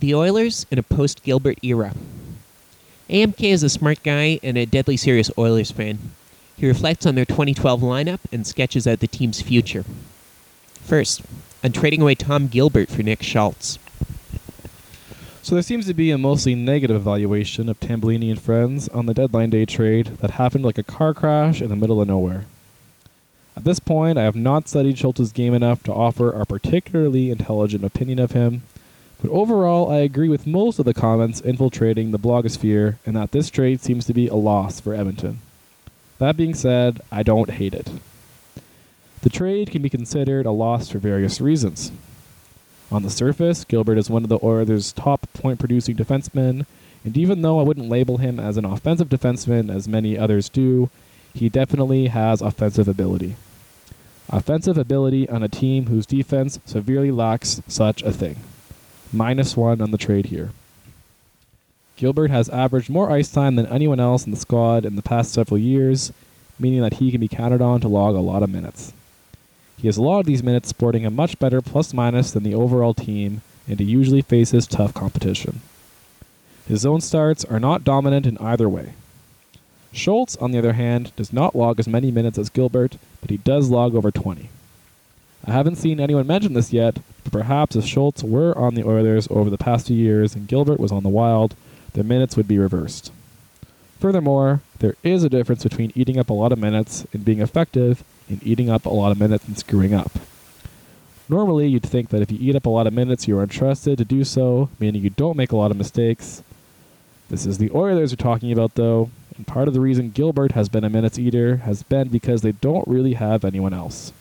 The Oilers in a post Gilbert era. AMK is a smart guy and a deadly serious Oilers fan. He reflects on their 2012 lineup and sketches out the team's future. First, on trading away Tom Gilbert for Nick Schultz. So there seems to be a mostly negative evaluation of Tambellini and friends on the deadline day trade that happened like a car crash in the middle of nowhere. At this point, I have not studied Schultz's game enough to offer a particularly intelligent opinion of him, but overall, I agree with most of the comments infiltrating the blogosphere and that this trade seems to be a loss for Edmonton. That being said, I don't hate it. The trade can be considered a loss for various reasons. On the surface, Gilbert is one of the Oilers' top point producing defensemen, and even though I wouldn't label him as an offensive defenseman as many others do, he definitely has offensive ability. Offensive ability on a team whose defense severely lacks such a thing minus one on the trade here. Gilbert has averaged more ice time than anyone else in the squad in the past several years, meaning that he can be counted on to log a lot of minutes. He has logged these minutes sporting a much better plus minus than the overall team, and he usually faces tough competition. His zone starts are not dominant in either way. Schultz, on the other hand, does not log as many minutes as Gilbert, but he does log over 20. I haven't seen anyone mention this yet, but perhaps if Schultz were on the Oilers over the past few years and Gilbert was on the Wild, their minutes would be reversed. Furthermore, there is a difference between eating up a lot of minutes and being effective and eating up a lot of minutes and screwing up. Normally, you'd think that if you eat up a lot of minutes, you are entrusted to do so, meaning you don't make a lot of mistakes. This is the Oilers we're talking about, though, and part of the reason Gilbert has been a minutes eater has been because they don't really have anyone else.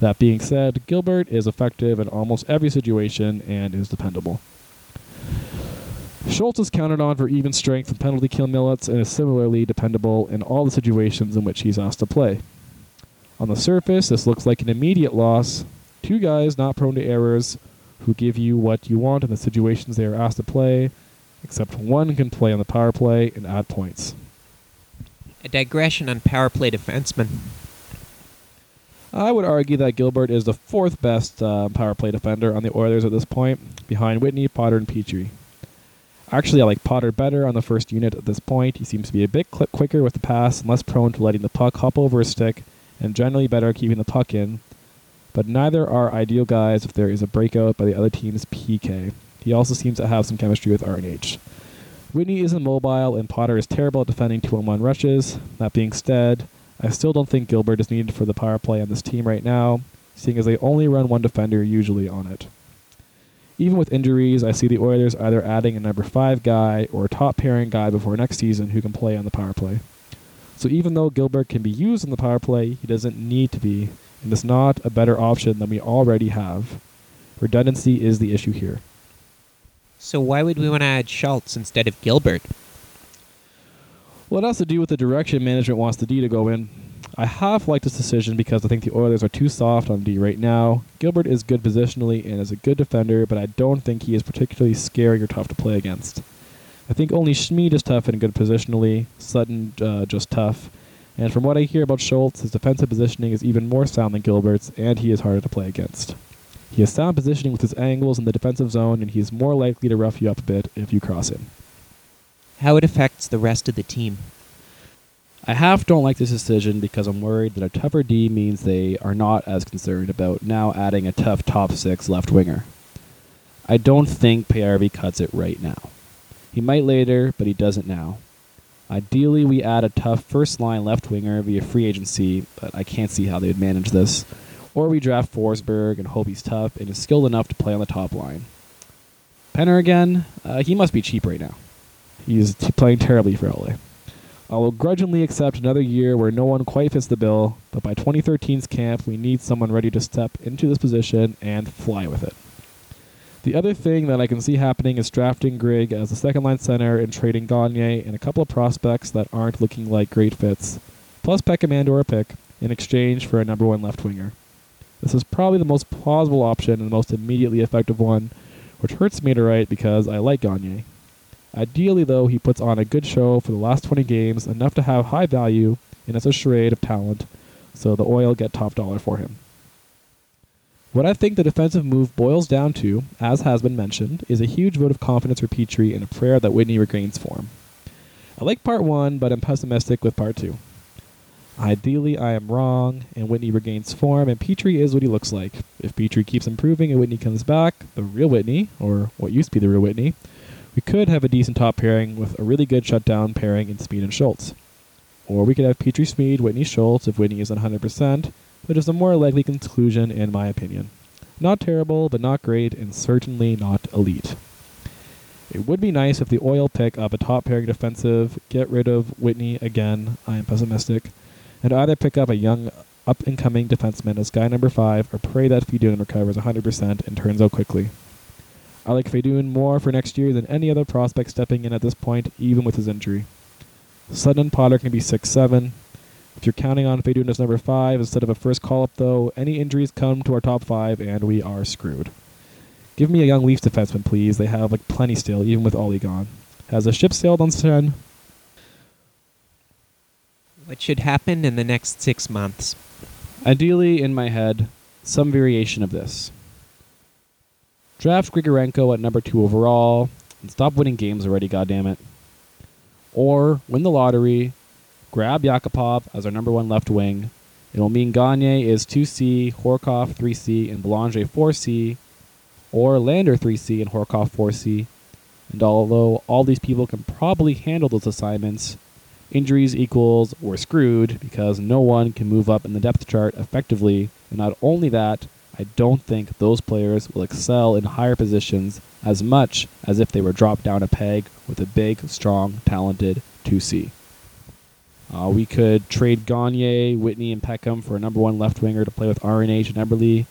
That being said, Gilbert is effective in almost every situation and is dependable. Schultz is counted on for even strength and penalty kill minutes and is similarly dependable in all the situations in which he's asked to play. On the surface, this looks like an immediate loss. Two guys not prone to errors who give you what you want in the situations they are asked to play, except one can play on the power play and add points. A digression on power play defensemen. I would argue that Gilbert is the fourth best uh, power play defender on the Oilers at this point, behind Whitney, Potter, and Petry. Actually, I like Potter better on the first unit at this point. He seems to be a bit quicker with the pass and less prone to letting the puck hop over his stick, and generally better at keeping the puck in. But neither are ideal guys if there is a breakout by the other team's PK. He also seems to have some chemistry with RNH. Whitney isn't mobile, and Potter is terrible at defending two on one rushes. That being said, I still don't think Gilbert is needed for the power play on this team right now, seeing as they only run one defender usually on it. Even with injuries, I see the Oilers either adding a number 5 guy or a top pairing guy before next season who can play on the power play. So even though Gilbert can be used on the power play, he doesn't need to be, and is not a better option than we already have. Redundancy is the issue here. So why would we want to add Schultz instead of Gilbert? Well, it has to do with the direction management wants the D to go in. I half like this decision because I think the Oilers are too soft on D right now. Gilbert is good positionally and is a good defender, but I don't think he is particularly scary or tough to play against. I think only Smid is tough and good positionally, Sutton uh, just tough. And from what I hear about Schultz, his defensive positioning is even more sound than Gilbert's, and he is harder to play against. He has sound positioning with his angles in the defensive zone, and he is more likely to rough you up a bit if you cross him how it affects the rest of the team. I half don't like this decision because I'm worried that a tougher D means they are not as concerned about now adding a tough top six left winger. I don't think Paajarvi cuts it right now. He might later, but he doesn't now. Ideally, we add a tough first line left winger via free agency, but I can't see how they would manage this. Or we draft Forsberg and hope he's tough and is skilled enough to play on the top line. Penner again, uh, he must be cheap right now. He's t- playing terribly for LA. I will grudgingly accept another year where no one quite fits the bill, but by 2013's camp, we need someone ready to step into this position and fly with it. The other thing that I can see happening is drafting Grigg as a second line center and trading Gagne and a couple of prospects that aren't looking like great fits, plus Peckham and/or a pick, in exchange for a number one left winger. This is probably the most plausible option and the most immediately effective one, which hurts me to write because I like Gagne. Ideally, though, he puts on a good show for the last 20 games, enough to have high value, and it's a charade of talent, so the oil get top dollar for him. What I think the defensive move boils down to, as has been mentioned, is a huge vote of confidence for Petry and a prayer that Whitney regains form. I like part one, but I'm pessimistic with part two. Ideally, I am wrong, and Whitney regains form, and Petry is what he looks like. If Petry keeps improving and Whitney comes back, the real Whitney, or what used to be the real Whitney, we could have a decent top pairing with a really good shutdown pairing in Smid and Schultz. Or we could have Petry Smid, Whitney Schultz if Whitney is 100%, which is a more likely conclusion in my opinion. Not terrible, but not great, and certainly not elite. It would be nice if the oil pick up a top pairing defensive, get rid of Whitney again, I am pessimistic, and either pick up a young up and coming defenseman as guy number five or pray that Fedun recovers 100% and turns out quickly. I like Fedun more for next year than any other prospect stepping in at this point, even with his injury. Sutton and Potter can be 6 7. If you're counting on Fedun as number 5 instead of a first call up, though, any injuries come to our top 5 and we are screwed. Give me a young Leafs defenseman, please. They have like plenty still, even with Ollie gone. Has a ship sailed on Sen? What should happen in the next six months? Ideally, in my head, some variation of this. Draft Grigorenko at number two overall and stop winning games already, goddammit. Or win the lottery, grab Yakupov as our number one left wing. It will mean Gagne is 2C, Horcoff 3C, and Belanger 4C, or Lander 3C and Horcoff 4C. And although all these people can probably handle those assignments, injuries equals we're screwed because no one can move up in the depth chart effectively. And not only that, I don't think those players will excel in higher positions as much as if they were dropped down a peg with a big, strong, talented 2C. Uh, we could trade Gagne, Whitney, and Peckham for a number one left winger to play with RNH and Eberle.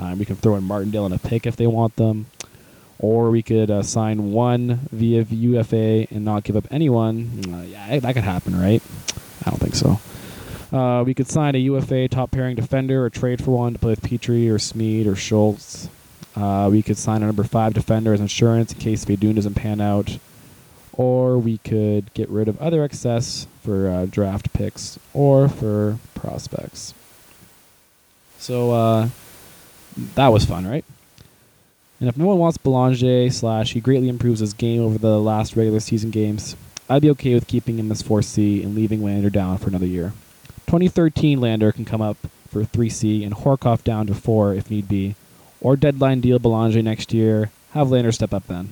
Uh, we can throw in Martindale and a pick if they want them. Or we could uh, sign one via UFA and not give up anyone. Uh, yeah, that could happen, right? I don't think so. Uh, we could sign a UFA top pairing defender or trade for one to play with Petry or Smid or Schultz. Uh, we could sign a number five defender as insurance in case Fedun doesn't pan out. Or we could get rid of other excess for uh, draft picks or for prospects. So uh, that was fun, right? And if no one wants Belanger slash he greatly improves his game over the last regular season games, I'd be okay with keeping him as 4C and leaving Lander down for another year. 2013 Lander can come up for 3C and Horcoff down to 4 if need be, or deadline deal Belanger next year, have Lander step up then.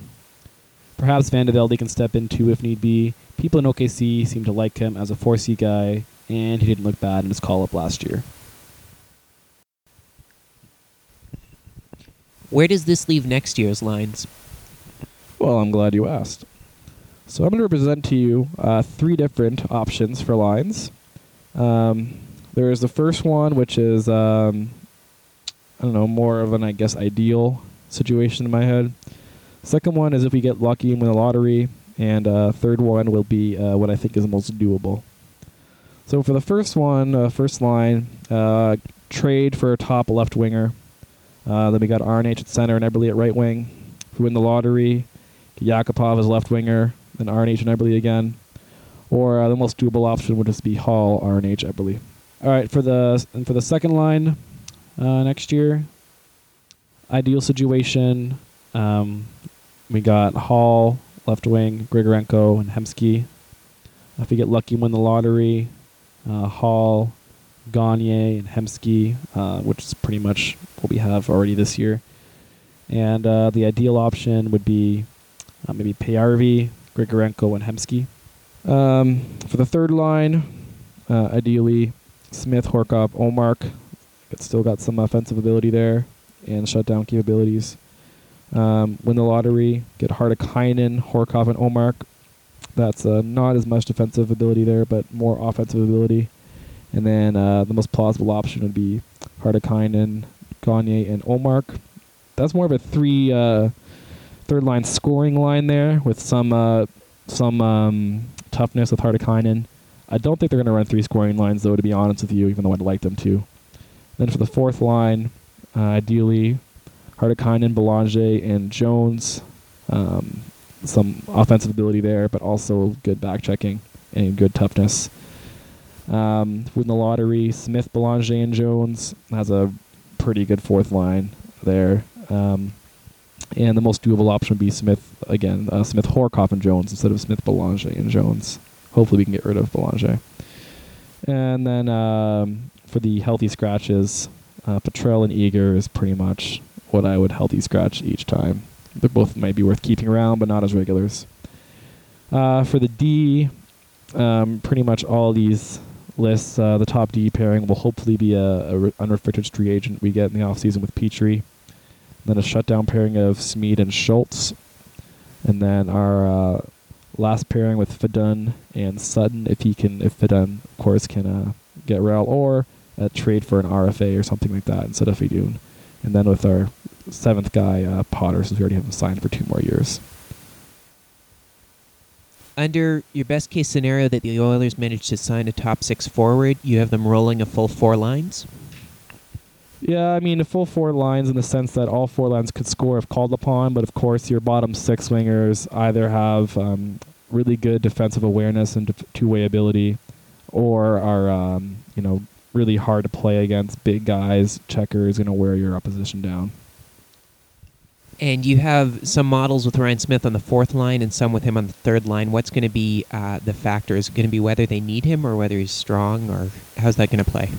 Perhaps Van de can step in too if need be. People in OKC seem to like him as a 4C guy, and he didn't look bad in his call up last year. Where does this leave next year's lines? Well, I'm glad you asked. So I'm going to present to you uh, three different options for lines. Um, there is the first one, which is um, I don't know, more of an I guess ideal situation in my head. Second one is if we get lucky and win the lottery, and uh, third one will be uh, what I think is the most doable. So for the first one, uh, first line, uh, trade for a top left winger. Uh, then we got RNH at center and Eberle at right wing. If we win the lottery, Yakupov as left winger, then RNH and Eberle again. Or uh, the most doable option would just be Hall, RNH, I believe. All right, for the and for the second line uh, next year, ideal situation. Um, we got Hall, left wing, Grigorenko, and Hemsky. If we get lucky, win the lottery, uh, Hall, Gagne, and Hemsky, uh, which is pretty much what we have already this year. And uh, the ideal option would be uh, maybe Paajarvi, Grigorenko, and Hemsky. Um, for the third line, uh, ideally Smyth, Horcoff, Omark. It's still got some offensive ability there and shutdown capabilities. Um, win the lottery, get Hartikainen, Horcoff, and Omark. That's uh, not as much defensive ability there, but more offensive ability. And then uh, the most plausible option would be Hartikainen, Gagne, and Omark. That's more of a three uh, third line scoring line there with some uh, some um, toughness with Hartikainen. I don't think they're going to run three scoring lines though, to be honest with you, even though I'd like them to. Then for the fourth line, uh, ideally Hartikainen, Belanger, and Jones. Um, some offensive ability there, but also good back checking and good toughness. Um, the lottery, Smyth, Belanger, and Jones has a pretty good fourth line there. Um, and the most doable option would be Smyth again, uh, Smyth, Horcoff, and Jones instead of Smyth, Belanger, and Jones. Hopefully, we can get rid of Belanger. And then um, for the healthy scratches, uh, and Eager is pretty much what I would healthy scratch each time. They both might be worth keeping around, but not as regulars. Uh, for the D, um, pretty much all these lists, uh, the top D pairing will hopefully be a, a re- free agent we get in the offseason with Petry. Then a shutdown pairing of Smid and Schultz. And then our uh, last pairing with Fedun and Sutton, if he can, if Fedun, of course, can uh, get Rel, or a trade for an RFA or something like that instead of Fedun. And then with our seventh guy, uh, Potter, since we already have him signed for two more years. Under your best case scenario that the Oilers manage to sign a top six forward, you have them rolling a full four lines. Yeah, I mean, a full four lines in the sense that all four lines could score if called upon, but of course, your bottom six wingers either have um, really good defensive awareness and def- two-way ability, or are um, you know really hard to play against. Big guys, checker is going to wear your opposition down. And you have some models with Ryan Smyth on the fourth line and some with him on the third line. What's going to be uh, the factor? Is it going to be whether they need him or whether he's strong, or how's that going to play?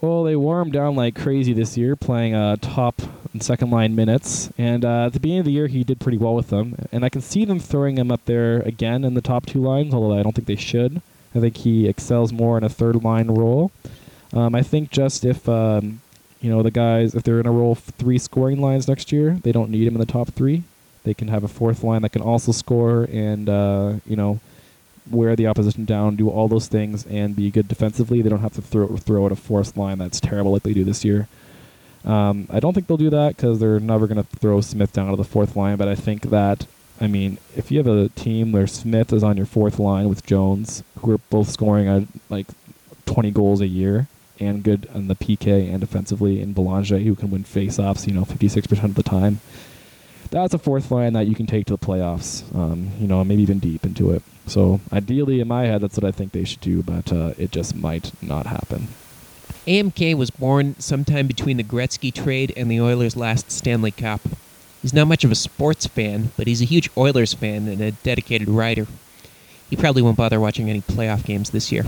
Well, they wore him down like crazy this year, playing uh, top and second line minutes. And uh, at the beginning of the year, he did pretty well with them. And I can see them throwing him up there again in the top two lines, although I don't think they should. I think he excels more in a third line role. Um, I think just if um, you know the guys, if they're in a roll f- three scoring lines next year, they don't need him in the top three. They can have a fourth line that can also score and uh, you know wear the opposition down, do all those things, and be good defensively. They don't have to throw throw out a fourth line that's terrible like they do this year. Um, I don't think they'll do that because they're never going to throw Smyth down to the fourth line. But I think that I mean, if you have a team where Smyth is on your fourth line with Jones, who are both scoring at like 20 goals a year and good on the PK and defensively, and Belanger, who can win faceoffs, you know, 56% of the time, that's a fourth line that you can take to the playoffs, um, you know, maybe even deep into it. So ideally, in my head, that's what I think they should do, but uh, it just might not happen. AMK was born sometime between the Gretzky trade and the Oilers' last Stanley Cup. He's not much of a sports fan, but he's a huge Oilers fan and a dedicated writer. He probably won't bother watching any playoff games this year.